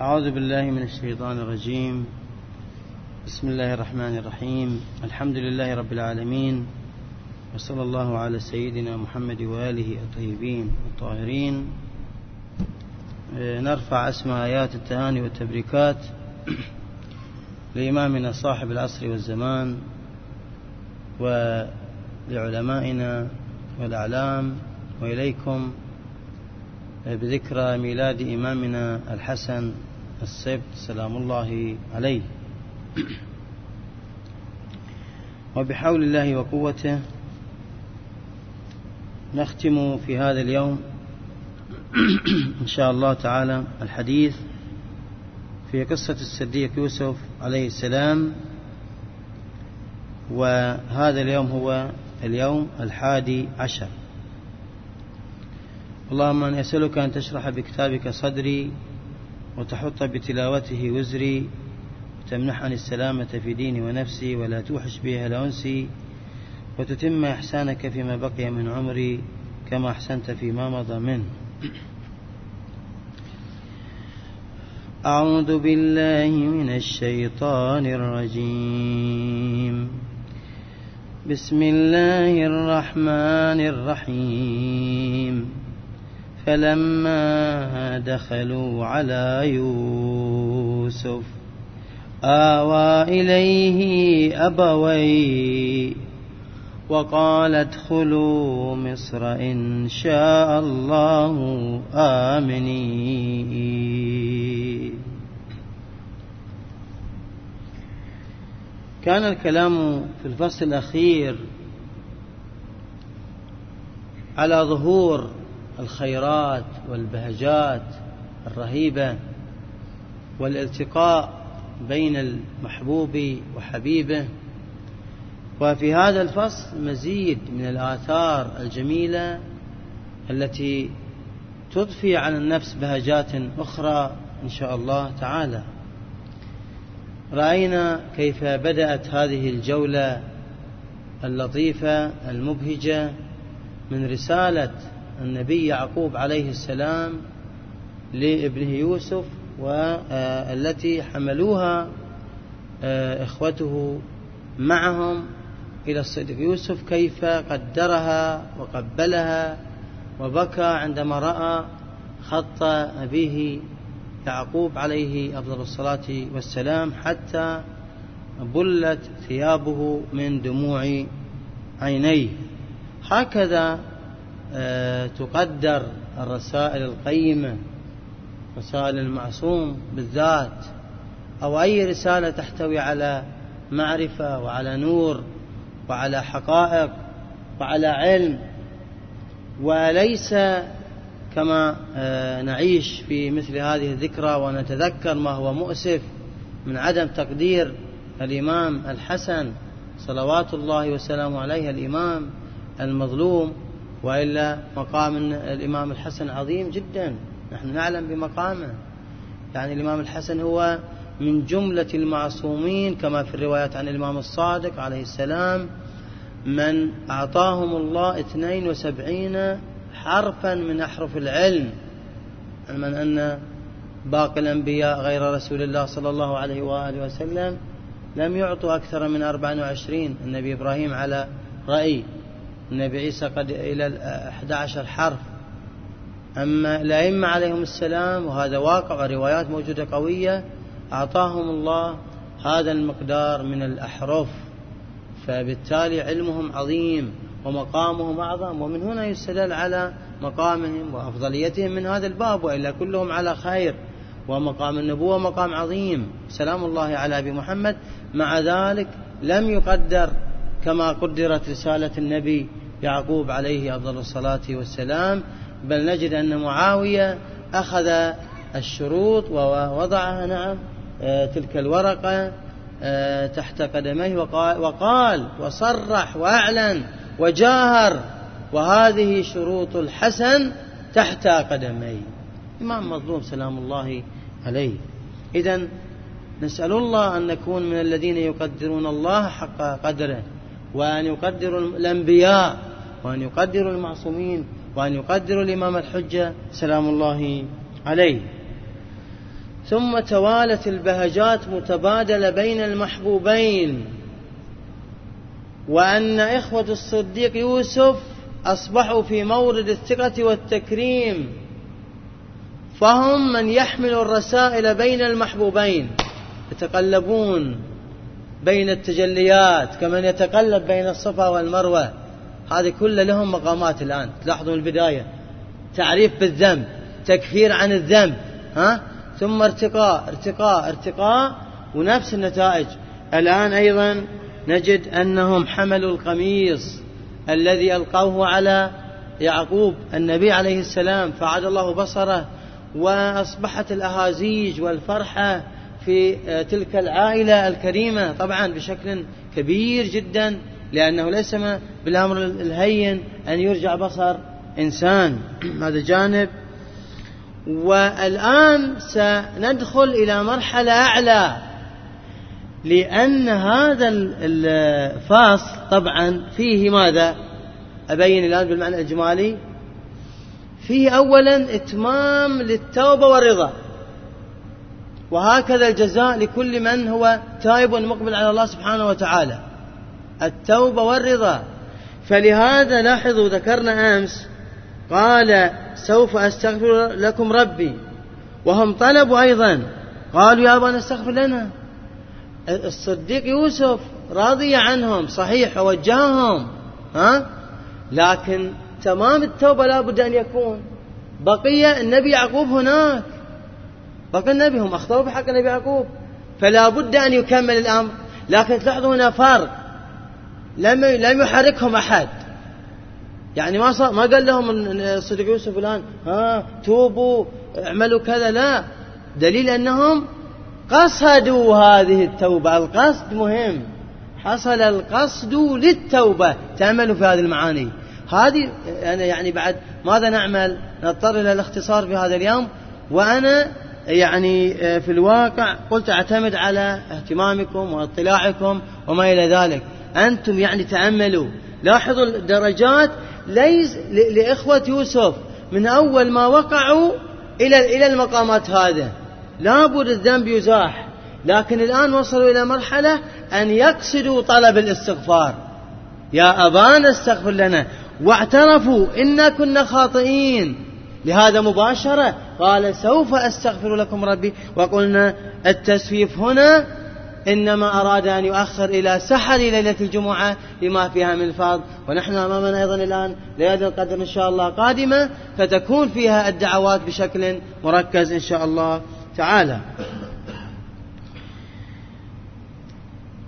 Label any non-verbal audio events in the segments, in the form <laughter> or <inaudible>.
أعوذ بالله من الشيطان الرجيم. بسم الله الرحمن الرحيم. الحمد لله رب العالمين وصلى الله على سيدنا محمد وآله الطيبين الطاهرين. نرفع أسمى آيات التهاني والتبريكات لإمامنا صاحب العصر والزمان ولعلمائنا والأعلام وإليكم بذكرى ميلاد إمامنا الحسن السبت سلام الله عليه. وبحول الله وقوته نختم في هذا اليوم <clears throat> إن شاء الله تعالى الحديث في قصة الصديق يوسف عليه السلام. وهذا اليوم هو اليوم الحادي عشر. اللهم أن أسألك أن تشرح بكتابك صدري وتحط بتلاوته وزري وتمنحني السلامة في ديني ونفسي ولا توحش بها لأنسي وتتم إحسانك فيما بقي من عمري كما أحسنت فيما مضى منه. أعوذ بالله من الشيطان الرجيم. بسم الله الرحمن الرحيم. فلما دخلوا على يوسف آوى إليه أبويه وقال ادخلوا مصر إن شاء الله آمنين. كان الكلام في الفصل الأخير على ظهور الخيرات والبهجات الرهيبة والالتقاء بين المحبوب وحبيبه. وفي هذا الفصل مزيد من الآثار الجميلة التي تضفي على النفس بهجات أخرى إن شاء الله تعالى. رأينا كيف بدأت هذه الجولة اللطيفة المبهجة من رسالة النبي يعقوب عليه السلام لابنه يوسف والتي حملوها آه، إخوته معهم إلى الصديق. يوسف كيف قدرها وقبلها وبكى عندما رأى خط أبيه يعقوب عليه أفضل الصلاة والسلام حتى بلت ثيابه من دموع عينيه. هكذا تقدر الرسائل القيمة رسائل المعصوم بالذات أو أي رسالة تحتوي على معرفة وعلى نور وعلى حقائق وعلى علم. وليس كما آه، نعيش في مثل هذه الذكرى ونتذكر ما هو مؤسف من عدم تقدير الإمام الحسن صلوات الله وسلامه عليه الإمام المظلوم. وإلا مقام الإمام الحسن عظيم جدا. نحن نعلم بمقامه. يعني الإمام الحسن هو من جملة المعصومين كما في الروايات عن الإمام الصادق عليه السلام من أعطاهم الله 72 حرفا من أحرف العلم. علما أن باقي الأنبياء غير رسول الله صلى الله عليه وآله وسلم لم يعطوا أكثر من 24 النبي إبراهيم على رأي. النبي عيسى قد إلى 11 حرف. أما الأئمة عليهم السلام وهذا واقع وروايات موجودة قوية أعطاهم الله هذا المقدار من الأحرف. فبالتالي علمهم عظيم ومقامهم أعظم ومن هنا يستدل على مقامهم وأفضليتهم من هذا الباب وإلا كلهم على خير. ومقام النبوة مقام عظيم. سلام الله على أبي محمد. مع ذلك لم يقدر كما قدرت رسالة النبي يعقوب عليه أفضل الصلاة والسلام. بل نجد أن معاوية أخذ الشروط ووضعها نعم آه، تلك الورقة آه، تحت قدميه وقال, وصرح وأعلن وجاهر وهذه شروط الحسن تحت قدميه. إمام مظلوم سلام الله عليه. إذا نسأل الله أن نكون من الذين يقدرون الله حق قدره. وأن يقدروا الأنبياء وأن يقدروا المعصومين وأن يقدروا الإمام الحجة سلام الله عليه. ثم توالت البهجات متبادلة بين المحبوبين. وأن إخوة الصديق يوسف أصبحوا في مورد الثقة والتكريم. فهم من يحمل الرسائل بين المحبوبين يتقلبون. بين التجليات كمن يتقلب بين الصفا والمروة. هذه كلها لهم مقامات الآن. تلاحظون البداية. تعريف بالذنب تكفير عن الذنب ها؟ ثم ارتقاء ارتقاء ارتقاء ونفس النتائج. الآن أيضا نجد أنهم حملوا القميص الذي ألقوه على يعقوب النبي عليه السلام. فعاد الله بصره وأصبحت الأهازيج والفرحة في تلك العائلة الكريمة طبعا بشكل كبير جدا لأنه ليس بالأمر الهين أن يرجع بصر إنسان. <clears throat> هذا جانب. والآن سندخل إلى مرحلة أعلى لأن هذا الفاصل طبعا فيه ماذا؟ أبين الآن بالمعنى الإجمالي. فيه أولا إتمام للتوبة والرضا. وهكذا الجزاء لكل من هو تائب مقبل على الله سبحانه وتعالى. التوبة والرضا. فلهذا لاحظوا ذكرنا أمس قال سوف أستغفر لكم ربي. وهم طلبوا أيضا قالوا يا أبانا استغفر لنا. الصديق يوسف راضي عنهم صحيح وجههم ها؟ لكن تمام التوبة لا بد أن يكون. بقي النبي يعقوب هناك. بقي النبي هم أخطأوا بحق النبي يعقوب. فلا بد أن يكمل الأمر. لكن تلاحظوا هنا فرق. لم لم يحركهم أحد. يعني ما صار ما قال لهم الصديق يوسف الآن ها توبوا اعملوا كذا. لا. دليل أنهم قصدوا هذه التوبة. القصد مهم. حصل القصد للتوبة. تأملوا في هذه المعاني. هذه أنا يعني بعد ماذا نعمل؟ نضطر إلى الاختصار في هذا اليوم. وأنا يعني في الواقع قلت أعتمد على اهتمامكم واطلاعكم وما إلى ذلك. أنتم يعني تأملوا. لاحظوا الدرجات ليس لإخوة يوسف من أول ما وقعوا إلى إلى المقامات هذه. لابد الذنب يزاح. لكن الآن وصلوا إلى مرحلة أن يقصدوا طلب الاستغفار. يا أبانا استغفر لنا. واعترفوا إنا كنا خاطئين. لهذا مباشرة قال سوف أستغفر لكم ربي. وقلنا التسويف هنا إنما أراد أن يؤخر إلى سحر ليلة الجمعة لما فيها من الفاظ ونحن أمامنا أيضا الآن ليلة القدر إن شاء الله قادمة فتكون فيها الدعوات بشكل مركز إن شاء الله تعالى.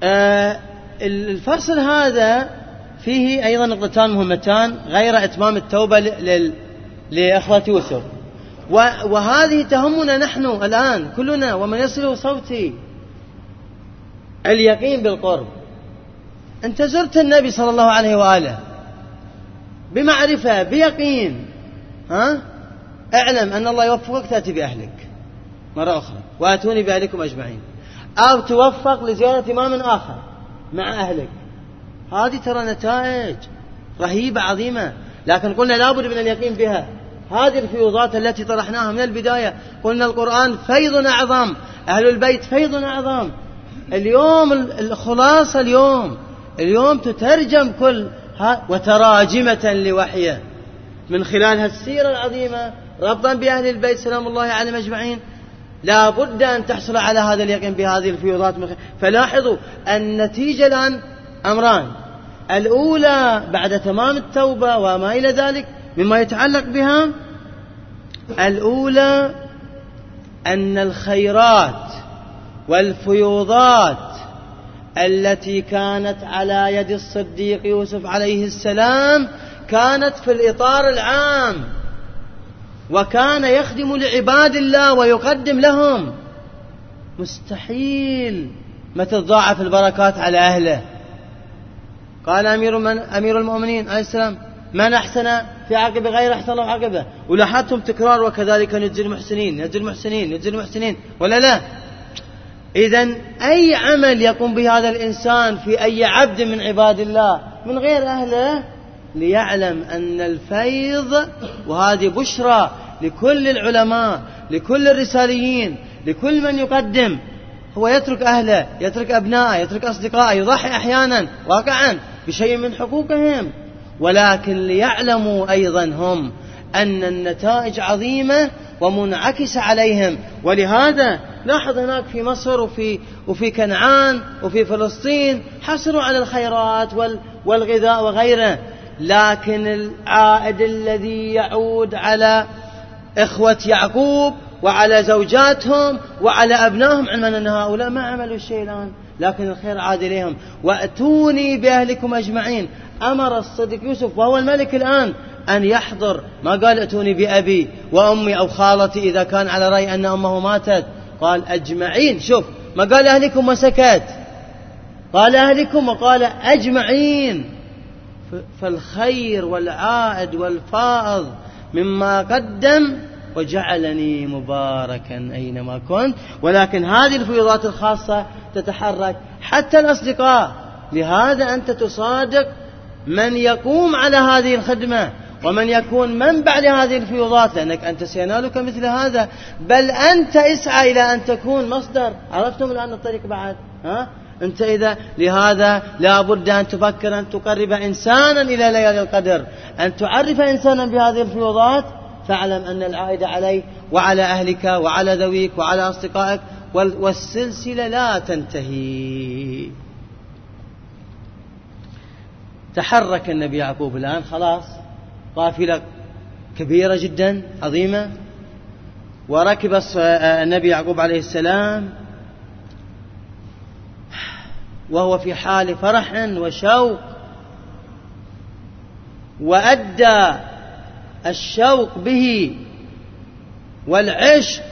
آه الفصل هذا فيه أيضا نقطتان مهمتان غير إتمام التوبة لإخوة يوسف. وهذه تهمنا نحن الآن كلنا ومن يصل صوتي اليقين بالقرب. أنت زرت النبي صلى الله عليه وآله بمعرفة بيقين ها؟ اعلم أن الله يوفقك تأتي بأهلك. مرة أخرى. وآتوني بأهلكم أجمعين. أو توفق لزيارة إمام آخر مع أهلك. هذه ترى نتائج رهيبة عظيمة. لكن قلنا لابد من اليقين بها. هذه الفيوضات التي طرحناها من البداية. قلنا القرآن فيض أعظم أهل البيت فيض أعظم. اليوم الخلاصة اليوم اليوم تترجم كل وتراجمة لوحية. من خلال السيرة العظيمة ربطا بأهل البيت سلام الله عليهم أجمعين لا بد أن تحصل على هذا اليقين بهذه الفيوضات. فلاحظوا النتيجة الآن أمران. الأولى بعد تمام التوبة وما إلى ذلك مما يتعلق بها الأولى أن الخيرات والفيوضات التي كانت على يد الصديق يوسف عليه السلام كانت في الإطار العام وكان يخدم لعباد الله ويقدم لهم. مستحيل ما تتضاعف البركات على أهله. قال أمير, من أمير المؤمنين عليه السلام من أحسن في عقبة غير أحسن الله عقبة؟ ولاحظتم تكرار وكذلك نجزي المحسنين نجزي المحسنين نجزي المحسنين ولا لا؟ إذا أي عمل يقوم به هذا الإنسان في أي عبد من عباد الله من غير أهله؟ ليعلم أن الفيض وهذه بشرى لكل العلماء لكل الرساليين لكل من يقدم. هو يترك أهله يترك أبنائه يترك أصدقائه يضحي أحيانا واقعا بشيء من حقوقهم. ولكن ليعلموا أيضا هم أن النتائج عظيمة ومنعكسة عليهم. ولهذا لاحظ هناك في مصر وفي وفي كنعان وفي فلسطين حصلوا على الخيرات والغذاء وغيره. لكن العائد الذي يعود على إخوة يعقوب وعلى زوجاتهم وعلى أبنائهم علما أن هؤلاء ما عملوا شيء الآن لكن الخير عاد إليهم. وأتوني بأهلكم أجمعين. أمر الصديق يوسف وهو الملك الآن أن يحضر. ما قال ائتوني بأبي وأمي أو خالتي إذا كان على رأي أن أمه ماتت. قال أجمعين. شوف ما قال أهلكم وسكت قال أهلكم وقال أجمعين. فالخير والعائد والفائض مما قدم وجعلني مباركا أينما كنت. ولكن هذه الفيوضات الخاصة تتحرك حتى الأصدقاء. لهذا أنت تصادق من يقوم على هذه الخدمة ومن يكون منبع لهذه الفيوضات لأنك أنت سينالك مثل هذا. بل أنت اسعى إلى أن تكون مصدر. عرفتم الآن الطريق بعد؟ ها؟ أنت إذا لهذا لا بد أن تفكر أن تقرب إنسانا إلى ليالي القدر. أن تعرف إنسانا بهذه الفيوضات فاعلم أن العائد عليه وعلى أهلك وعلى ذويك وعلى أصدقائك والسلسلة لا تنتهي. تحرك النبي يعقوب الآن خلاص قافلة كبيرة جدا عظيمة. وركب النبي يعقوب عليه السلام وهو في حال فرح وشوق وأدى الشوق به والعشق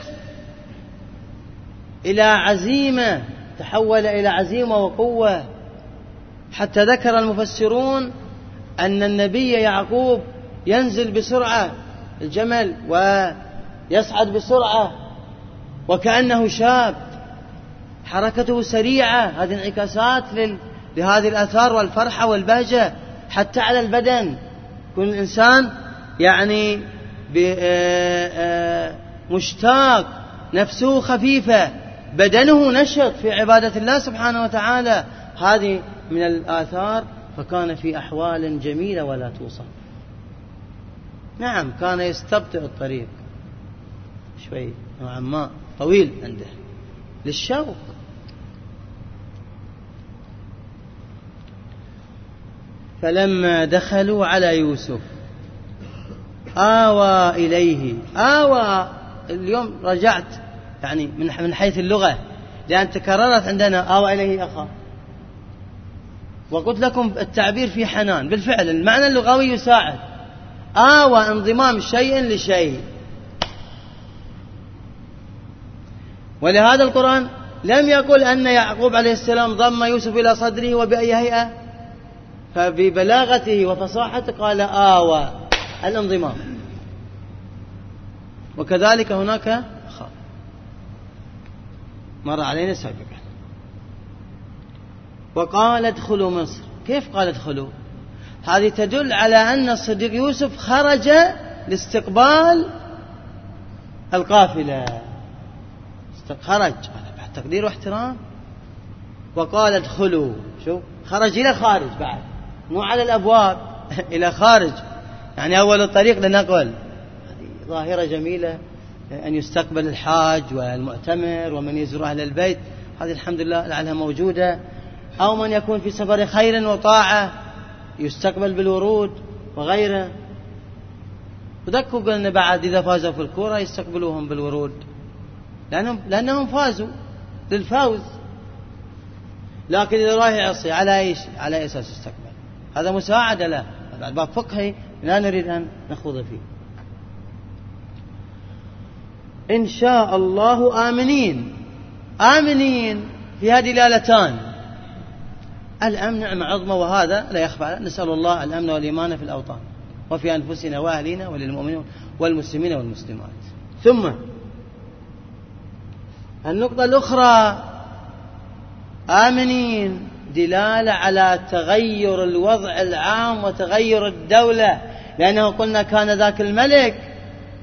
إلى عزيمة تحول إلى عزيمة وقوة. حتى ذكر المفسرون أن النبي يعقوب ينزل بسرعة الجمل ويصعد بسرعة وكأنه شاب. حركته سريعة هذه انعكاسات لهذه الآثار والفرحة والبهجة حتى على البدن. كل إنسان يعني آه، آه، مشتاق نفسه خفيفة بدنه نشط في عبادة الله سبحانه وتعالى. هذه من الآثار فكان في أحوال جميلة ولا توصف. نعم كان يستبطئ الطريق. شوي نوعا ما طويل عنده. للشوق. فلما دخلوا على يوسف آوى إليه. آوى اليوم رجعت يعني من حيث اللغة لأن تكررت عندنا آوى إليه أخا. وقلت لكم التعبير في حنان. بالفعل المعنى اللغوي يساعد. آوى انضمام شيء لشيء. ولهذا القرآن لم يقل أن يعقوب عليه السلام ضم يوسف إلى صدره وبأي هيئة. فببلاغته وفصاحته قال آوى. الانضمام. وكذلك هناك خاء مر علينا سابقا. وقال ادخلوا مصر. كيف قال ادخلوا؟ هذه تدل على أن الصديق يوسف خرج لاستقبال القافلة. خرج. بعد تقدير واحترام. وقال ادخلوا. شوف خرج إلى خارج بعد. مو على الأبواب. <laughs> إلى خارج. يعني أول الطريق لنقل. ظاهرة جميلة أن يستقبل الحاج والمؤتمر ومن يزور أهل البيت. هذه الحمد لله لعلها موجودة. أو من يكون في سفر خير وطاعة يستقبل بالورود وغيره. وذكوا قلنا بعد إذا فازوا في الكورة يستقبلوهم بالورود. لأنهم, لأنهم فازوا للفوز. لكن إذا راح يعصي على أي على أساس يستقبل. هذا مساعدة له. هذا باب فقهي لا نريد أن نخوض فيه. إن شاء الله آمنين. آمنين في هذه الآلتان الأمن نعمة عظمى وهذا لا يخفى نسأل الله الأمن والإيمان في الأوطان وفي أنفسنا وأهلنا وللمؤمنين والمسلمين والمسلمات. ثم النقطة الأخرى آمنين. دلالة على تغير الوضع العام وتغير الدولة. لأنه قلنا كان ذاك الملك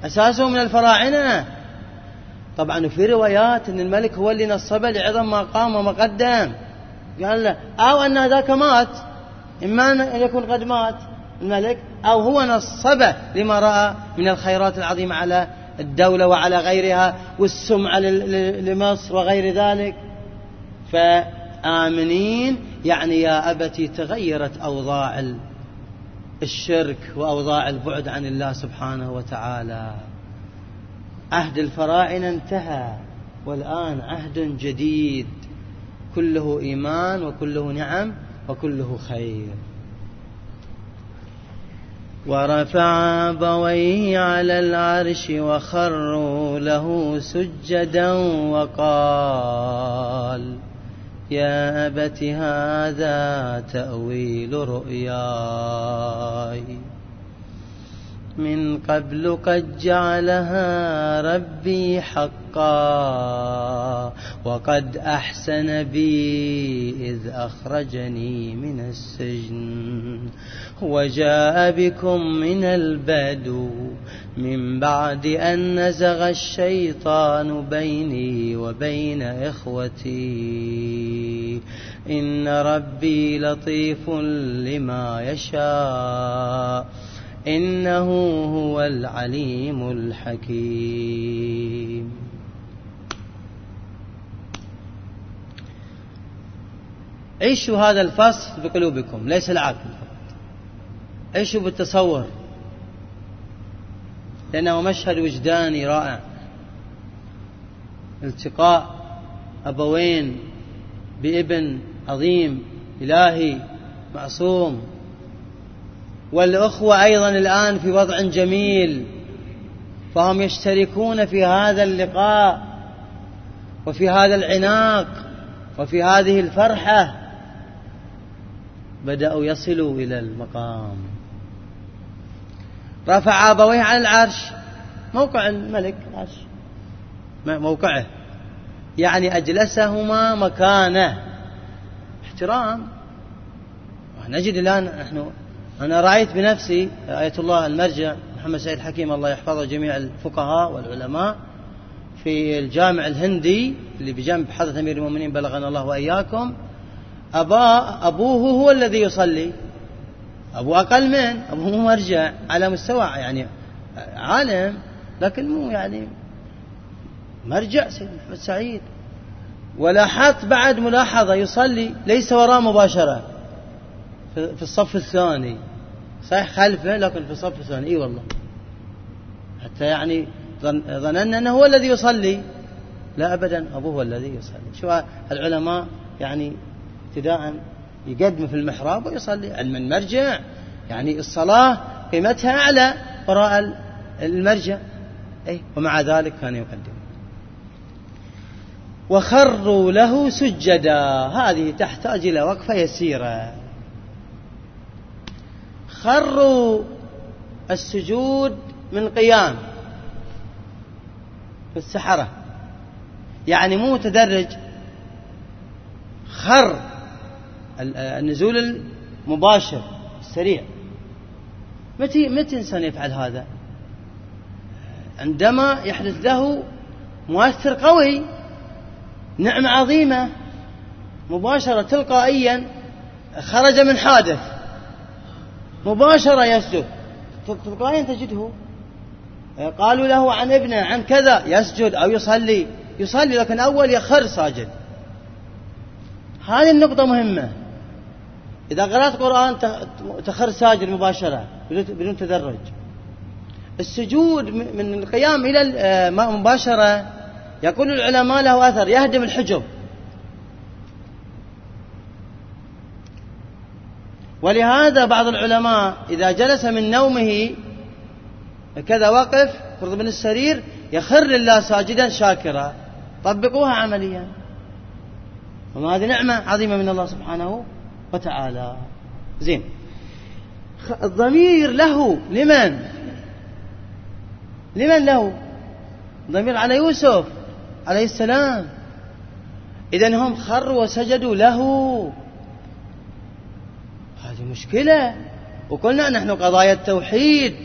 أساسه من الفراعنة. طبعا في روايات أن الملك هو اللي نصبه لعظم ما قام وما قدم قال له أو أن ذاك مات إما أن يكون قد مات الملك أو هو نصبه لما رأى من الخيرات العظيمة على الدولة وعلى غيرها والسمعة لمصر وغير ذلك. فآمنين يعني يا أبتي تغيرت أوضاع الشرك وأوضاع البعد عن الله سبحانه وتعالى. عهد الفراعنة انتهى والآن عهد جديد. كله إيمان وكله نعم وكله خير. ورفع أبويه على العرش وخروا له سجدا وقال يا أبت هذا تأويل رؤياي. من قبل قد جعلها ربي حقا وقد أحسن بي إذ أخرجني من السجن وجاء بكم من البدو من بعد أن نزغ الشيطان بيني وبين إخوتي إن ربي لطيف لما يشاء إنه هو العليم الحكيم. عيشوا هذا الفصل بقلوبكم ليس العقل عيشوا بالتصور لأنه مشهد وجداني رائع. التقاء أبوين بابن عظيم إلهي معصوم. والأخوة أيضا الآن في وضع جميل فهم يشتركون في هذا اللقاء وفي هذا العناق وفي هذه الفرحة. بدأوا يصلوا إلى المقام. رفع أبويه على العرش. موقع الملك العرش موقعه. يعني أجلسهما مكانه. احترام. نجد الآن نحن أنا رأيت بنفسي آية الله المرجع محمد سعيد حكيم الله يحفظه جميع الفقهاء والعلماء في الجامع الهندي اللي بجنب حضرة أمير المؤمنين بلغنا الله وإياكم. أبا أبوه هو الذي يصلي. أبوه أقل من أبوه مرجع على مستوى يعني عالم لكن مو يعني مرجع سيد محمد سعيد. ولاحظت بعد ملاحظة يصلي ليس وراء مباشرة. في الصف الثاني. صحيح خلفه لكن في الصف الثاني. إي والله. حتى يعني ظننا أنه هو الذي يصلي. لا ابدا أبوه هو الذي يصلي. شو العلماء يعني ابتداء يقدم في المحراب ويصلي. علم المرجع. يعني الصلاة قيمتها أعلى وراء المرجع. أي ومع ذلك كان يقدم. وخروا له سجدا. هذه تحتاج إلى وقفة يسيرة. خروا السجود من قيام في السحرة. يعني مو متدرج خر النزول المباشر السريع. متى متى إنسان يفعل هذا؟ عندما يحدث له مؤثر قوي نعمة عظيمة مباشرة تلقائيا خرج من حادث. مباشرة يسجد. تلقائيا تجده. قالوا له عن ابنه عن كذا. يسجد أو يصلي. يصلي لكن أول يخر ساجد. هذه النقطة مهمة. إذا قرأت قرآن تخر ساجد مباشرة بدون تدرج. السجود من القيام إلى آه، مباشرة يقول العلماء له أثر. يهدم الحجب. ولهذا بعض العلماء إذا جلس من نومه كذا وقف فرض من السرير يخر لله ساجدا شاكرا. طبقوها عمليا. وما هذه نعمة عظيمة من الله سبحانه وتعالى. زين. الضمير له لمن؟ لمن له؟ ضمير على يوسف عليه السلام. إذا هم خروا وسجدوا له. هذه مشكلة. وقلنا نحن قضايا التوحيد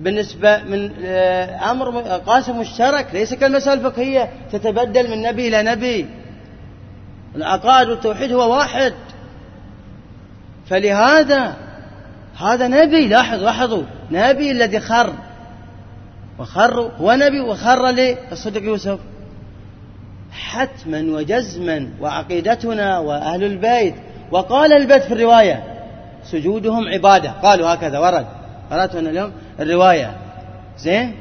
بالنسبة من آه، أمر قاسم مشترك ليس كالمسألة الفقهية تتبدل من نبي إلى نبي. العقائد والتوحيد هو واحد. فلهذا هذا نبي لاحظ لاحظوا نبي الذي خر. وخر هو نبي وخر للصدق يوسف. حتما وجزما وعقيدتنا وأهل البيت. وقال البيت في الرواية سجودهم عبادة قالوا هكذا ورد قرأت هنا اليوم الرواية زين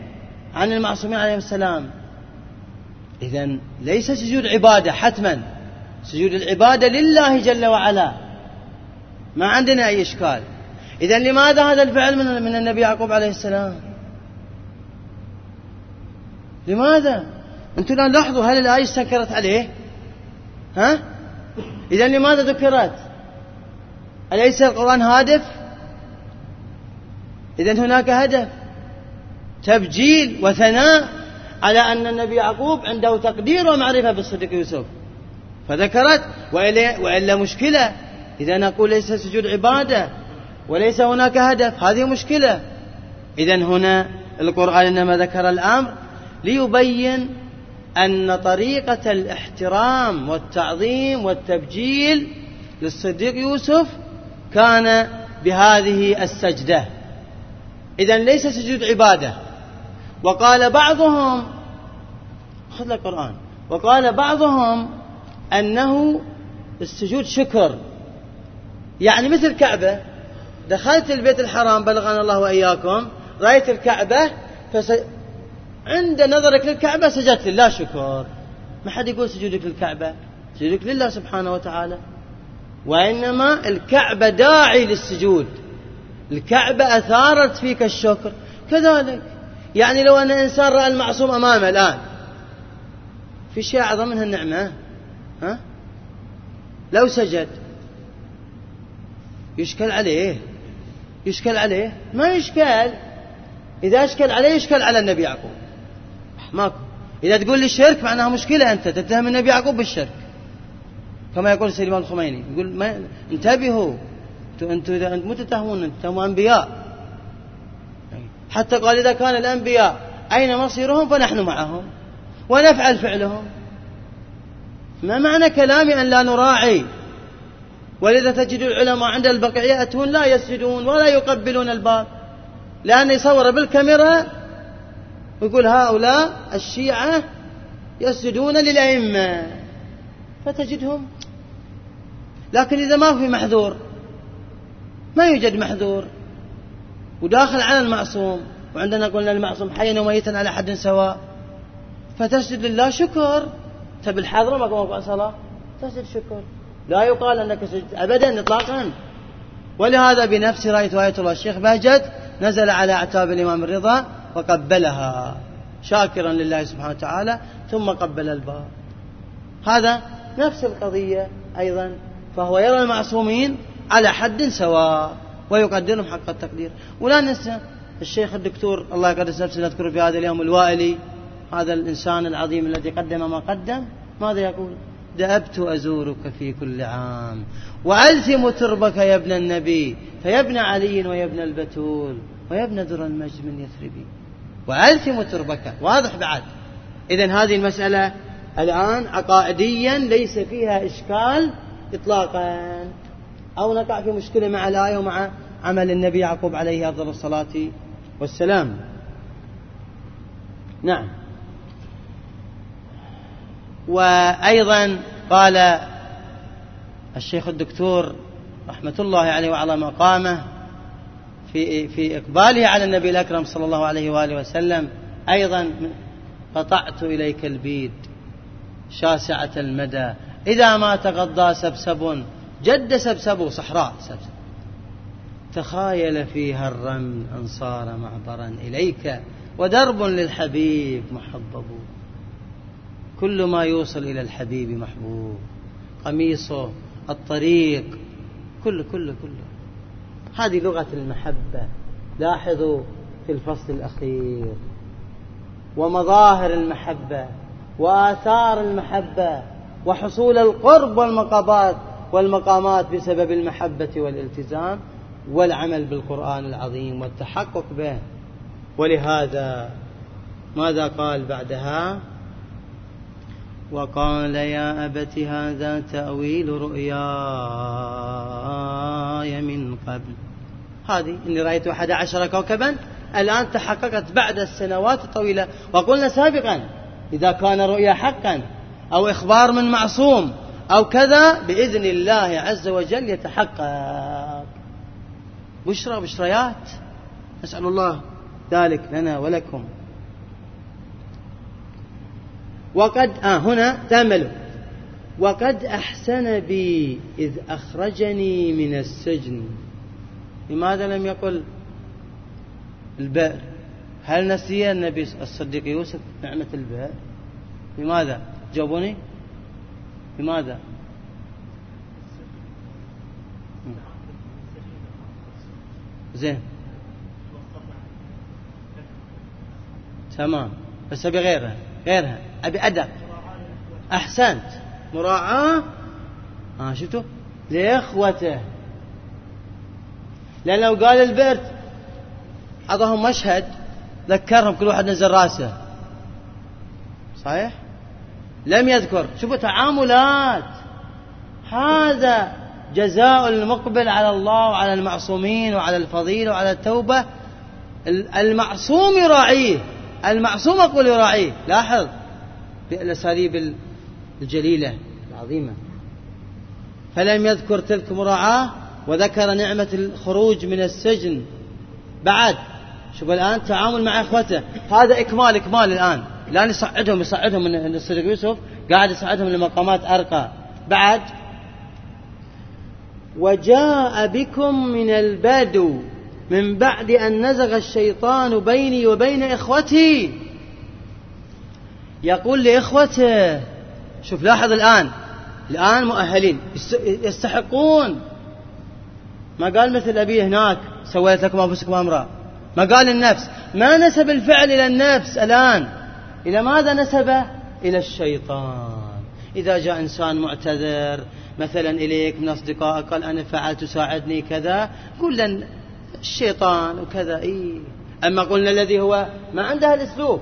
عن المعصومين عليهم السلام إذا ليس سجود عبادة حتما سجود العبادة لله جل وعلا ما عندنا أي إشكال إذا لماذا هذا الفعل من من النبي يعقوب عليه السلام؟ لماذا؟ أنتم الآن لاحظوا هل الآية استنكرت عليه؟ ها؟ إذا لماذا ذكرت؟ أليس القرآن هادف؟ إذا هناك هدف تبجيل وثناء على أن النبي يعقوب عنده تقدير ومعرفة بالصديق يوسف فذكرت وإلا, مشكلة إذا نقول ليس سجود عبادة وليس هناك هدف هذه مشكلة إذا هنا القرآن إنما ذكر الأمر ليبين أن طريقة الاحترام والتعظيم والتبجيل للصديق يوسف كان بهذه السجدة. إذا ليس سجود عبادة. وقال بعضهم خذ القرآن. وقال بعضهم أنه السجود شكر. يعني مثل الكعبة دخلت البيت الحرام بلغنا الله وإياكم رأيت الكعبة. عند نظرك للكعبة سجدت لا شكر. ما حد يقول سجودك للكعبة؟ سجودك لله سبحانه وتعالى. وإنما الكعبة داعي للسجود. الكعبة أثارت فيك الشكر. كذلك. يعني لو أن إنسان رأى المعصوم أمامه الآن في شيء أعظم منها النعمة؟ ها؟ لو سجد يشكل عليه. يشكل عليه. ما يشكل. إذا أشكل عليه يشكل على النبي يعقوب. ماكو. إذا تقول لي الشرك معناها مشكلة أنت تتهم النبي يعقوب بالشرك. كما يقول سليمان الخميني. يقول ما انتبهوا. أنتم اذا أنتم مو تتهمون أنتم أنبياء. حتى قال إذا كان الأنبياء أين مصيرهم فنحن معهم. ونفعل فعلهم. ما معنى كلامي أن لا نراعي؟ ولذا تجد العلماء عند البقيع يأتون لا يسجدون ولا يقبلون الباب. لأن يصور بالكاميرا ويقول هؤلاء الشيعة يسجدون للأئمة فتجدهم. لكن إذا ما في محذور ما يوجد محذور. وداخل على المعصوم وعندنا قلنا المعصوم حيا وميتا على حد سواء. فتسجد لله شكر. تبي الحاضرة ما موقع صلاة؟ تسجد شكر. لا يقال أنك سجد أبدا إطلاقا. ولهذا بنفس رأيت آية الله الشيخ بهجت نزل على أعتاب الإمام الرضا. وقبلها شاكرا لله سبحانه وتعالى ثم قبل الباب. هذا نفس القضية أيضا فهو يرى المعصومين على حد سواء ويقدرهم حق التقدير. ولا ننسى الشيخ الدكتور الله يقدس نفسه نذكره في هذا اليوم الوائلي هذا الإنسان العظيم الذي قدم ما قدم. ماذا يقول؟ دأبت أزورك في كل عام وألثم تربك يا ابن النبي فيا ابن علي ويا ابن البتول ويا ابن در المجد من يثربي. وألثم تربك. واضح بعد. إذا هذه المسألة الآن عقائديا ليس فيها إشكال إطلاقا. أو نقع في مشكلة مع الآية ومع عمل النبي يعقوب عليه أفضل الصلاة والسلام. نعم. وأيضا قال الشيخ الدكتور رحمة الله عليه وعلى مقامه في في إقباله على النبي الأكرم صلى الله عليه وآله وسلم. أيضا قطعت إليك البيد شاسعة المدى. إذا ما تغضى سبسب جد سبسب صحراء سبسب. تخايل فيها الرمل أن صار معبرا إليك ودرب للحبيب محبب. كل ما يوصل إلى الحبيب محبوب. قميصه الطريق كله كله كله هذه لغة المحبة. لاحظوا في الفصل الأخير. ومظاهر المحبة وآثار المحبة وحصول القرب والمقابات والمقامات بسبب المحبة والالتزام والعمل بالقرآن العظيم والتحقق به. ولهذا ماذا قال بعدها؟ وقال يا أبت هذا تأويل رؤياي من قبل. هذه إني رأيت أحد عشر كوكبا الآن تحققت بعد السنوات الطويلة. وقلنا سابقا إذا كان رؤيا حقا أو إخبار من معصوم أو كذا بإذن الله عز وجل يتحقق. بشرى بشريات. نسأل الله ذلك لنا ولكم. وقد آه هنا تأملوا. وقد أحسن بي إذ أخرجني من السجن. لماذا لم يقل البئر؟ هل نسي النبي الصديق يوسف نعمة البئر؟ لماذا؟ جاوبوني. لماذا؟ زين. تمام. بس أبي غيرها. أبي أدق أحسنت. مراعاة. آه شفتوا؟ لإخوته. لأن لو قال البئر أعطاهم مشهد ذكرهم كل واحد نزل رأسه. صحيح؟ لم يذكر. شوفوا تعاملات. هذا جزاء المقبل على الله وعلى المعصومين وعلى الفضيلة وعلى التوبة. المعصوم يراعيه. المعصوم أقول يراعيه. لاحظ. بالأساليب الجليلة العظيمة. فلم يذكر تلك مراعاة وذكر نعمة الخروج من السجن. بعد. شوف الآن تعامل مع إخوته. هذا إكمال إكمال الآن. الآن يصعدهم يصعدهم من الصديق يوسف قاعد يصعدهم لمقامات أرقى. بعد. وجاء بكم من البدو. من بعد أن نزغ الشيطان بيني وبين إخوتي. يقول لإخوته شوف لاحظ الآن. الآن مؤهلين. يستحقون. ما قال مثل أبي هناك سويت لكم أنفسكم أمرا. ما قال النفس. ما نسب الفعل إلى النفس الآن. إلى ماذا نسبه إلى الشيطان. إذا جاء إنسان معتذر مثلا إليك من أصدقائك قال أنا فعلت ساعدني كذا قل لن الشيطان وكذا إيه أما قلنا الذي هو ما عنده الأسلوب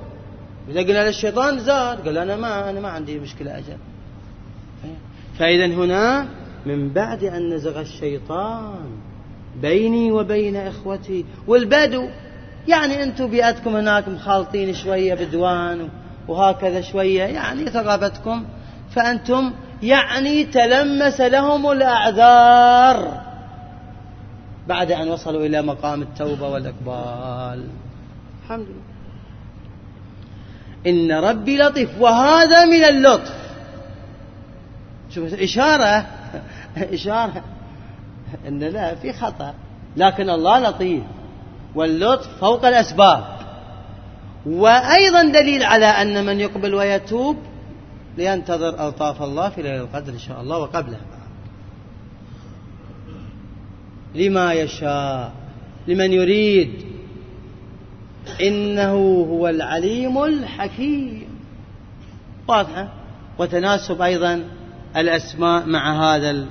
إذا قلنا للشيطان زاد قال أنا ما أنا ما عندي مشكلة أجل. فإذا هنا من بعد أن نزغ الشيطان بيني وبين إخوتي. والبدو يعني أنتم بيئتكم هناك مخالطين شوية بدوان وهكذا شوية يعني ثقافتكم. فأنتم يعني تلمس لهم الأعذار. بعد أن وصلوا إلى مقام التوبة والإقبال. الحمد لله. إن ربي لطيف وهذا من اللطف. شوف إشارة إشارة أن لا في خطأ. لكن الله لطيف واللطف فوق الأسباب. وأيضا دليل على أن من يقبل ويتوب لينتظر ألطاف الله في ليلة القدر إن شاء الله وقبلها. لما يشاء لمن يريد. إنه هو العليم الحكيم. واضحة وتناسب أيضا الأسماء مع هذا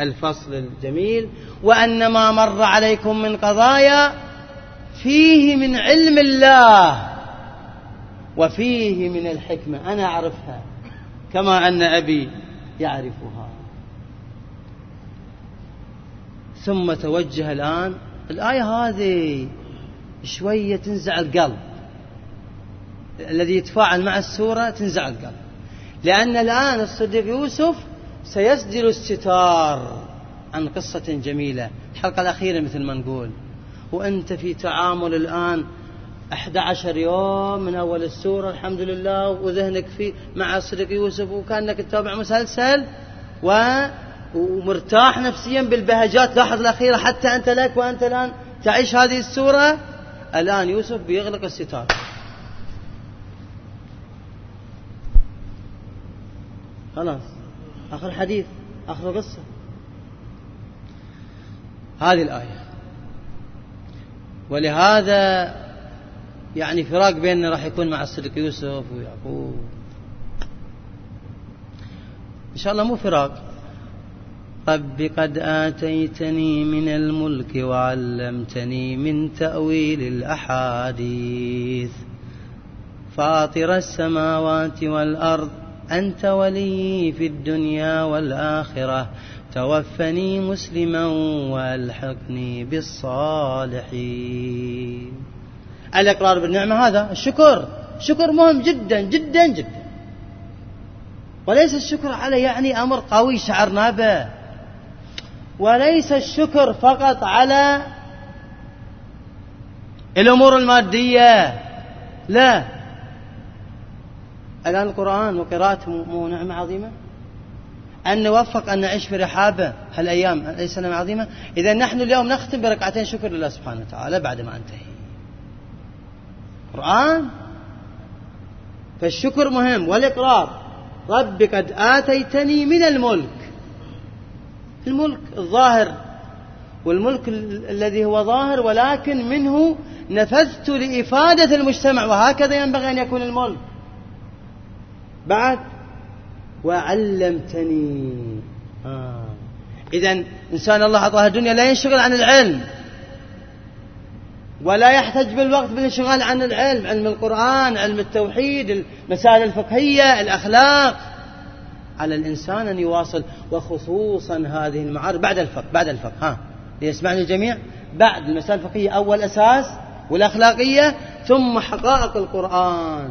الفصل الجميل. وأن ما مر عليكم من قضايا فيه من علم الله وفيه من الحكمة. أنا أعرفها كما أن أبي يعرفها. ثم توجه الآن. الآية هذه شوية تنزع القلب. الذي يتفاعل مع السورة تنزع القلب. لأن الآن الصديق يوسف سيسدل الستار عن قصة جميلة. الحلقة الأخيرة مثل ما نقول. وأنت في تعامل الآن 11 يوم من أول السورة الحمد لله وذهنك في مع صدق يوسف وكأنك تتابع مسلسل و ومرتاح نفسيا بالبهجات. لاحظ الأخيرة حتى أنت لك وأنت الآن تعيش هذه السورة الآن يوسف بيغلق الستار. خلاص آخر حديث آخر قصة. هذه الآية. ولهذا يعني فراق بيننا راح يكون مع الصديق يوسف ويعقوب. إن شاء الله مو فراق. رب قد آتيتني من الملك وعلمتني من تأويل الأحاديث. فاطر السماوات والأرض أنت ولي في الدنيا والآخرة. توفني مسلما وألحقني بالصالحين. الإقرار بالنعمة هذا الشكر. الشكر مهم جدا جدا جدا. وليس الشكر على يعني أمر قوي شعرنا به. وليس الشكر فقط على الأمور المادية لا. الآن القرآن وقراءته مو نعمة عظيمة؟ أن نوفق أن نعيش في رحابة هالأيام ليس نعمة عظيمة؟ إذا نحن اليوم نختم بركعتين شكر لله سبحانه وتعالى بعد ما انتهي. قرآن؟ فالشكر مهم والإقرار. رب قد آتيتني من الملك. الملك الظاهر والملك الذي هو ظاهر ولكن منه نفذت لإفادة المجتمع وهكذا ينبغي أن يكون الملك. بعد وعلمتني. آه. إذا إنسان الله أعطاه الدنيا لا ينشغل عن العلم ولا يحتج بالوقت بالانشغال عن العلم علم القرآن علم التوحيد المسائل الفقهية الأخلاق. على الإنسان أن يواصل وخصوصا هذه المعارف بعد الفقه بعد الفقه ها. ليسمعني الجميع؟ بعد المسائل الفقهية أول أساس والأخلاقية ثم حقائق القرآن.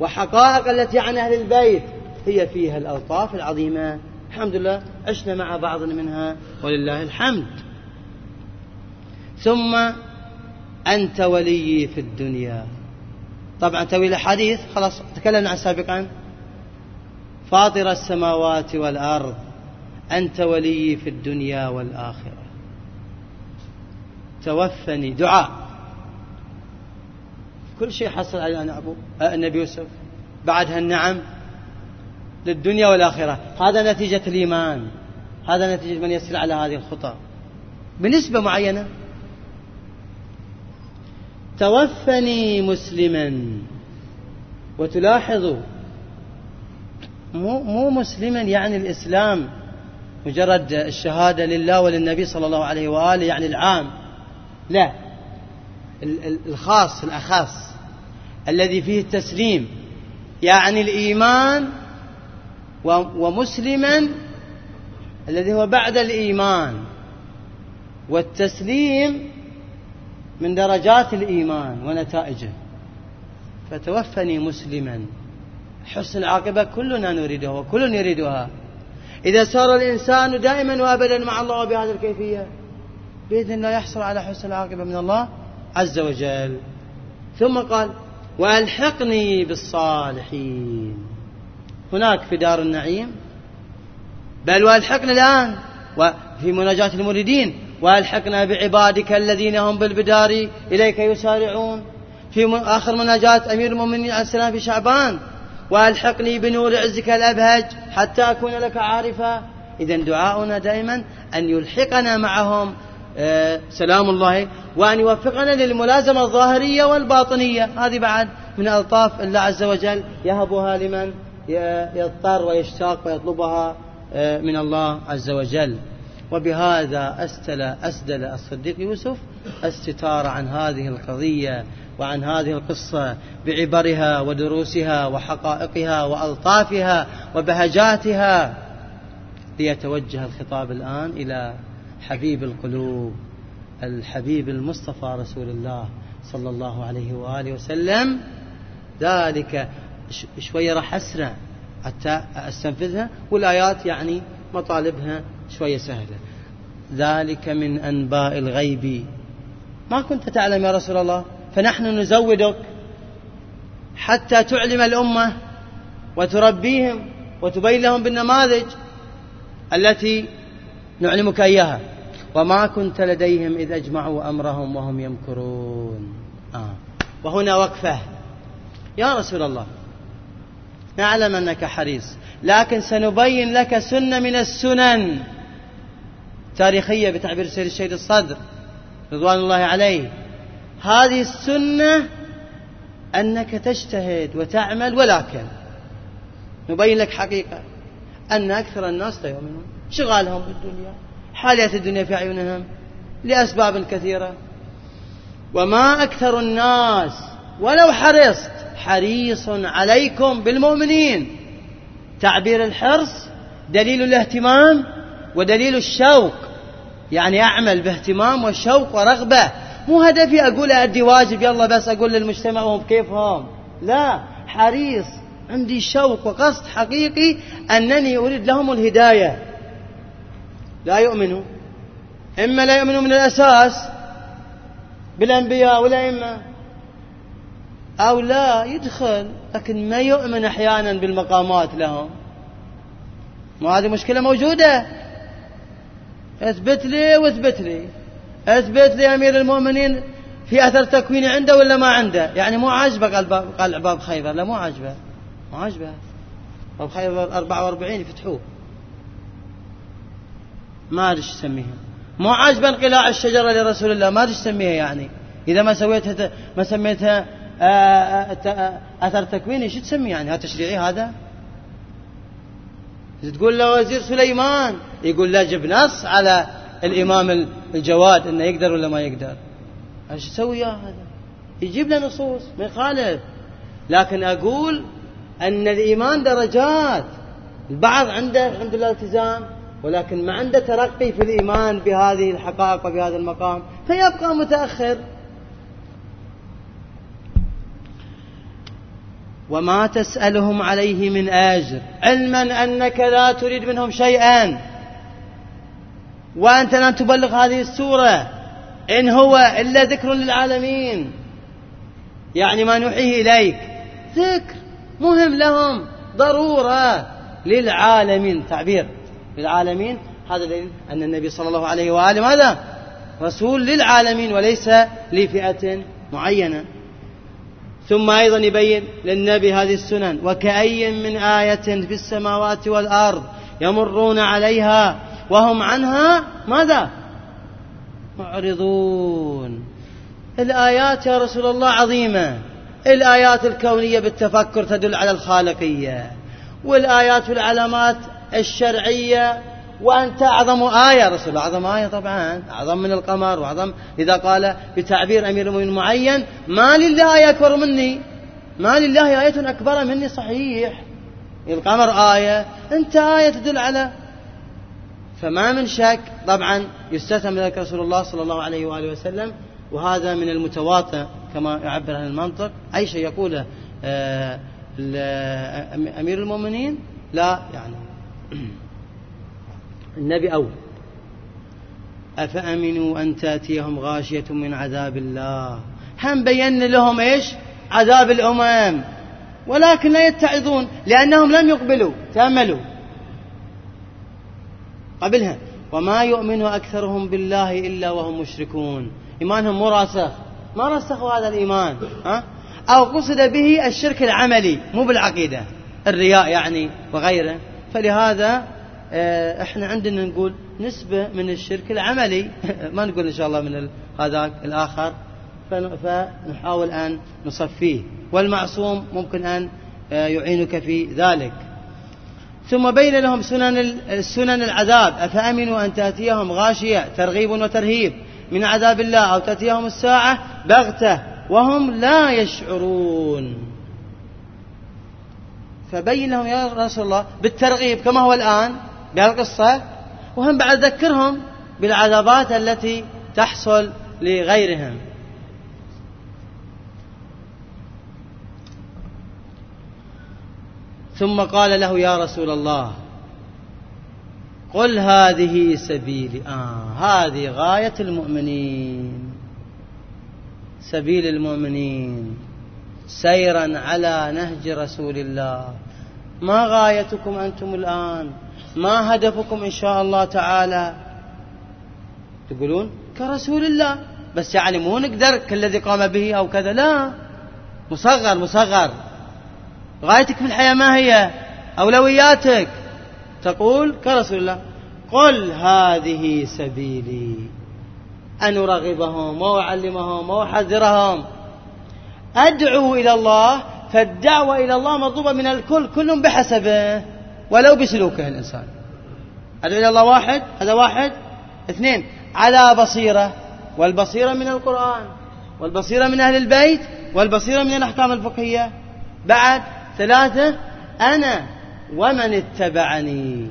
وحقائق التي عن أهل البيت هي فيها الألطاف العظيمة. الحمد لله عشنا مع بعض منها ولله الحمد. ثم أنت ولي في الدنيا. طبعا تأويل الأحاديث؟ خلاص تكلمنا عن سابقا فاطر السماوات والأرض أنت ولي في الدنيا والآخرة. توفني. دعاء. كل شيء حصل على أبو النبي يوسف. بعدها النعم للدنيا والآخرة. هذا نتيجة الإيمان. هذا نتيجة من يسير على هذه الخطى. بنسبة معينة. توفني مسلما. وتلاحظوا مو مو مسلما يعني الإسلام مجرد الشهادة لله وللنبي صلى الله عليه وآله يعني العام. لا. الخاص الاخص الذي فيه التسليم. يعني الإيمان ومسلما الذي هو بعد الإيمان. والتسليم من درجات الإيمان ونتائجه. فتوفني مسلما. حسن العاقبة كلنا نريدها وكل يريدها. إذا صار الإنسان دائما وأبدا مع الله بهذه الكيفية بإذن الله يحصل على حسن العاقبة من الله عز وجل. ثم قال وألحقني بالصالحين. هناك في دار النعيم بل وألحقني الآن. وفي مناجاة المريدين وألحقنا بعبادك الذين هم بالبدار إليك يسارعون. في آخر مناجاة أمير المؤمنين عليه السلام في شعبان والحقني بنور عزك الأبهج حتى أكون لك عارفا. اذا دعاؤنا دائما أن يلحقنا معهم. آه، سلام الله. وأن يوفقنا للملازمة الظاهرية والباطنية. هذه بعد من ألطاف الله عز وجل. يهبها لمن يضطر ويشتاق ويطلبها آه، من الله عز وجل. وبهذا أستل أسدل الصديق يوسف الستار عن هذه القضية. وعن هذه القصة بعبرها ودروسها وحقائقها وألطافها وبهجاتها ليتوجه الخطاب الآن إلى حبيب القلوب الحبيب المصطفى رسول الله صلى الله عليه وآله وسلم. ذلك شوية راح أسرع حتى أستنفذها. والآيات يعني مطالبها شوية سهلة. ذلك من أنباء الغيب. ما كنت تعلم يا رسول الله؟ فنحن نزودك حتى تعلم الأمة وتربيهم وتبين لهم بالنماذج التي نعلمك إياها. وما كنت لديهم إذ أجمعوا أمرهم وهم يمكرون. آه. وهنا وقفة. يا رسول الله نعلم أنك حريص لكن سنبين لك سنة من السنن تاريخية بتعبير سيد الشهيد الصدر رضوان الله عليه. هذه السنة أنك تجتهد وتعمل ولكن نبين لك حقيقة أن أكثر الناس لا يؤمنون. شغالهم بالدنيا حالية الدنيا في أعينهم لأسباب كثيرة. وما أكثر الناس ولو حرصت حريص عليكم بالمؤمنين. تعبير الحرص دليل الاهتمام ودليل الشوق. يعني أعمل باهتمام وشوق ورغبة. مو هدفي أقول أدي واجب يلا بس أقول للمجتمع وهم كيفهم. لا حريص عندي شوق وقصد حقيقي أنني أريد لهم الهداية. لا يؤمنوا. إما لا يؤمنوا من الأساس بالأنبياء والأئمة أو لا يدخل لكن ما يؤمن أحيانا بالمقامات لهم. ما هذه مشكلة موجودة؟ اثبت لي واثبت لي. أثبت لي أمير المؤمنين في أثر تكويني عنده ولا ما عنده؟ يعني مو عاجبه قال باب خيبر. لا مو عاجبه. مو عاجبه. باب خيبر 44 يفتحوه. ما أدري إيش تسميها مو عاجبه انقلاع الشجرة لرسول الله. ما أدري إيش تسميها يعني. إذا ما سويتها ما سميتها آه، آه، آه، أثر تكويني شو تسمي يعني؟ هذا تشريعي هذا؟ تقول له وزير سليمان. يقول لا جب نص على الإمام الجواد إنه يقدر ولا ما يقدر؟ إيش يسوي هذا؟ يجيب له نصوص ما يخالف. لكن أقول أن الإيمان درجات. البعض عنده عنده الالتزام ولكن ما عنده ترقي في الإيمان بهذه الحقائق وبهذا المقام فيبقى متأخر. وما تسألهم عليه من أجر علما أنك لا تريد منهم شيئا. وأنت لن تبلغ هذه السورة. إن هو إلا ذكر للعالمين. يعني ما نوحيه إليك. ذكر مهم لهم. ضرورة للعالمين. تعبير. للعالمين. هذا دليل أن النبي صلى الله عليه وآله ماذا؟ رسول للعالمين وليس لفئة معينة. ثم أيضا يبين للنبي هذه السنن. وكأي من آية في السماوات والأرض يمرون عليها وهم عنها ماذا؟ معرضون. الآيات يا رسول الله عظيمة. الآيات الكونية بالتفكر تدل على الخالقية. والآيات والعلامات الشرعية. وأنت أعظم آية رسول الله. أعظم آية طبعا. أعظم من القمر. وأعظم إذا قال بتعبير أمير المؤمنين معين. ما لله آية أكبر مني. ما لله آية أكبر مني. صحيح. القمر آية. أنت آية تدل على فما من شك طبعا يستثنى ذلك رسول الله صلى الله عليه وآله وسلم وهذا من المتواطئ كما يعبر عن المنطق. أي شيء يقوله آه، أمير المؤمنين؟ لا يعني. <clears throat> النبي أول. أفأمنوا أن تأتيهم غاشية من عذاب الله؟ هم بين لهم إيش؟ عذاب الأمم. ولكن لا يتعظون لأنهم لم يقبلوا تأملوا. قبلها. وما يؤمن أكثرهم بالله إلا وهم مشركون. إيمانهم مو راسخ. ما رسخوا هذا الإيمان ها؟ أو قصد به الشرك العملي مو بالعقيدة الرياء يعني وغيره. فلهذا آه، إحنا عندنا نقول نسبة من الشرك العملي. <laughs> ما نقول إن شاء الله من هذاك الآخر. فنحاول أن نصفيه. والمعصوم ممكن أن آه، يعينك في ذلك. ثم بين لهم سنن سنن العذاب. أفأمنوا أن تأتيهم غاشية ترغيب وترهيب من عذاب الله أو تأتيهم الساعة بغتة وهم لا يشعرون. فبين لهم يا رسول الله بالترغيب كما هو الآن بهالقصة وهم بعد ذكرهم بالعذابات التي تحصل لغيرهم. ثم قال له يا رسول الله قل هذه سبيلي آه هذه غاية المؤمنين. سبيل المؤمنين. سيرا على نهج رسول الله. ما غايتكم أنتم الآن؟ ما هدفكم إن شاء الله تعالى؟ تقولون كرسول الله. بس يعني مو نقدر كالذي قام به أو كذا. لا. مصغر مصغر. غايتك في الحياة ما هي؟ أولوياتك؟ تقول كرسول الله قل هذه سبيلي. أن أرغبهم وأعلمهم وأحذرهم. أدعو إلى الله فالدعوة إلى الله مطلوبة من الكل كل بحسبه ولو بسلوكه الإنسان. أدعو إلى الله واحد هذا واحد. اثنين على بصيرة والبصيرة من القرآن والبصيرة من أهل البيت والبصيرة من الأحكام الفقهية. بعد ثلاثة أنا ومن اتبعني.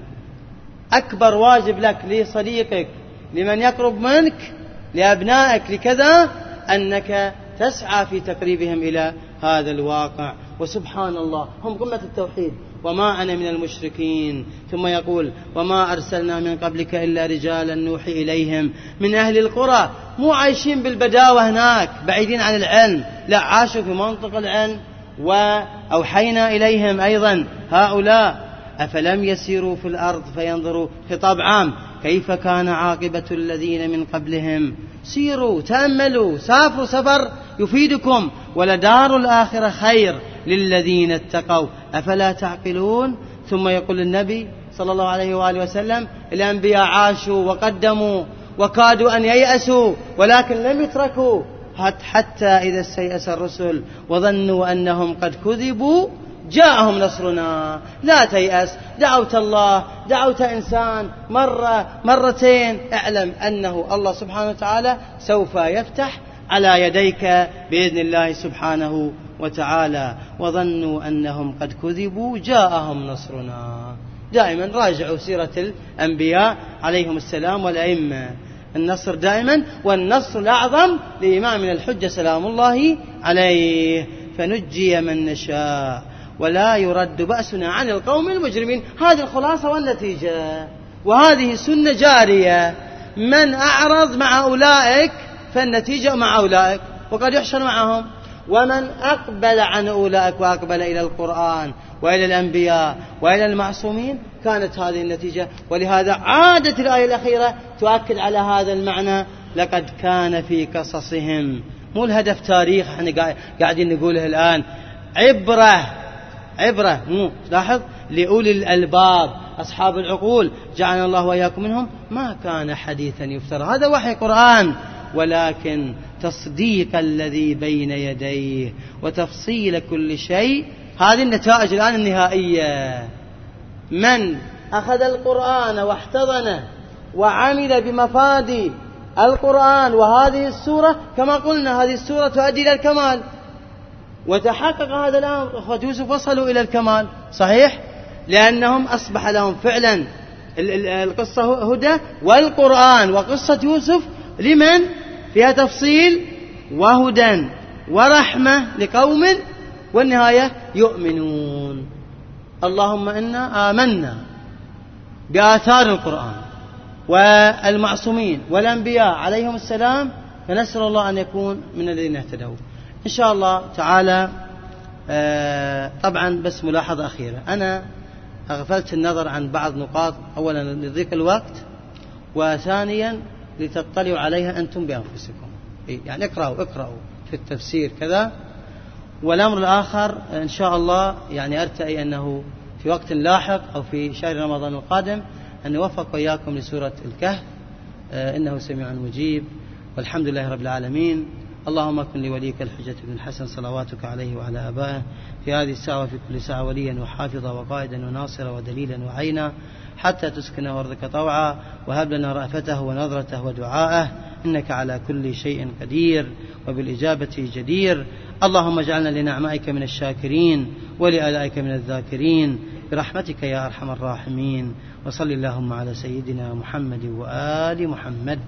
أكبر واجب لك لصديقك لمن يقرب منك لأبنائك لكذا أنك تسعى في تقريبهم إلى هذا الواقع. وسبحان الله هم قمة التوحيد. وما أنا من المشركين. ثم يقول وما أرسلنا من قبلك إلا رجالا نوحي إليهم. من أهل القرى مو عايشين بالبداوة هناك بعيدين عن العلم. لا عاشوا في منطق العلم. وأوحينا إليهم أيضا هؤلاء أفلم يسيروا في الأرض فينظروا خطاب عام كيف كان عاقبة الذين من قبلهم؟ سيروا تأملوا سافروا سفر يفيدكم ولدار الآخرة خير للذين اتقوا. أفلا تعقلون؟ ثم يقول النبي صلى الله عليه وآله وسلم الأنبياء عاشوا وقدموا وكادوا أن ييأسوا ولكن لم يتركوا. حتى إذا استيأس الرسل وظنوا أنهم قد كذبوا جاءهم نصرنا. لا تيأس. دعوت الله دعوت إنسان مرة مرتين. اعلم أنه الله سبحانه وتعالى سوف يفتح على يديك بإذن الله سبحانه وتعالى. وظنوا أنهم قد كذبوا جاءهم نصرنا. دائما راجعوا سيرة الأنبياء عليهم السلام والأئمة. النصر دائما والنصر الأعظم لإمامنا الحجة سلام الله عليه. فنجي من نشاء ولا يرد بأسنا عن القوم المجرمين. هذه الخلاصة والنتيجة. وهذه سنة جارية. من أعرض مع أولئك فالنتيجة مع أولئك. وقد يحشر معهم. ومن أقبل عن أولئك وأقبل إلى القرآن. وإلى الأنبياء وإلى المعصومين؟ كانت هذه النتيجة. ولهذا عادت الآية الأخيرة تؤكد على هذا المعنى لقد كان في قصصهم. مو الهدف تاريخ إحنا قاعدين نقوله الآن. عبرة عبرة مو لاحظ؟ لأولي الألباب أصحاب العقول. جعلنا الله وإياكم منهم. ما كان حديثا يفترى. هذا وحي قرآن. ولكن تصديق الذي بين يديه وتفصيل كل شيء هذه النتائج الآن النهائية. من أخذ القرآن واحتضنه وعمل بمفاد القرآن وهذه السورة كما قلنا هذه السورة تؤدي إلى الكمال. وتحقق هذا الأمر أخوة يوسف وصلوا إلى الكمال. صحيح؟ لأنهم أصبح لهم فعلا القصة هدى والقرآن. وقصة يوسف لمن؟ فيها تفصيل وهدى ورحمة لقوم والنهاية يؤمنون. اللهم إنا آمنا بآثار القرآن والمعصومين والأنبياء عليهم السلام فنسأل الله أن يكون من الذين اهتدوا. إن شاء الله تعالى آه، طبعا بس ملاحظة أخيرة. أنا أغفلت النظر عن بعض نقاط. أولا لضيق الوقت وثانيا لتطلعوا عليها أنتم بأنفسكم. يعني اقرأوا اقرأوا في التفسير كذا. والأمر الآخر إن شاء الله يعني أرتأي أنه في وقت لاحق أو في شهر رمضان القادم أن نوفق وإياكم لسورة الكهف. آه، إنه سميع مجيب. والحمد لله رب العالمين. اللهم كن لوليك الحجة بن الحسن صلواتك عليه وعلى آبائه في هذه الساعة وفي كل ساعة وليا وحافظا وقائدا وناصرا ودليلا وعينا حتى تسكن أرضك طوعا وهب لنا رأفته ونظرته ودعاءه. إنك على كل شيء قدير وبالإجابة جدير. اللهم اجعلنا لنعمائك من الشاكرين ولآلائك من الذاكرين. برحمتك يا أرحم الراحمين. وصل اللهم على سيدنا محمد وآل محمد.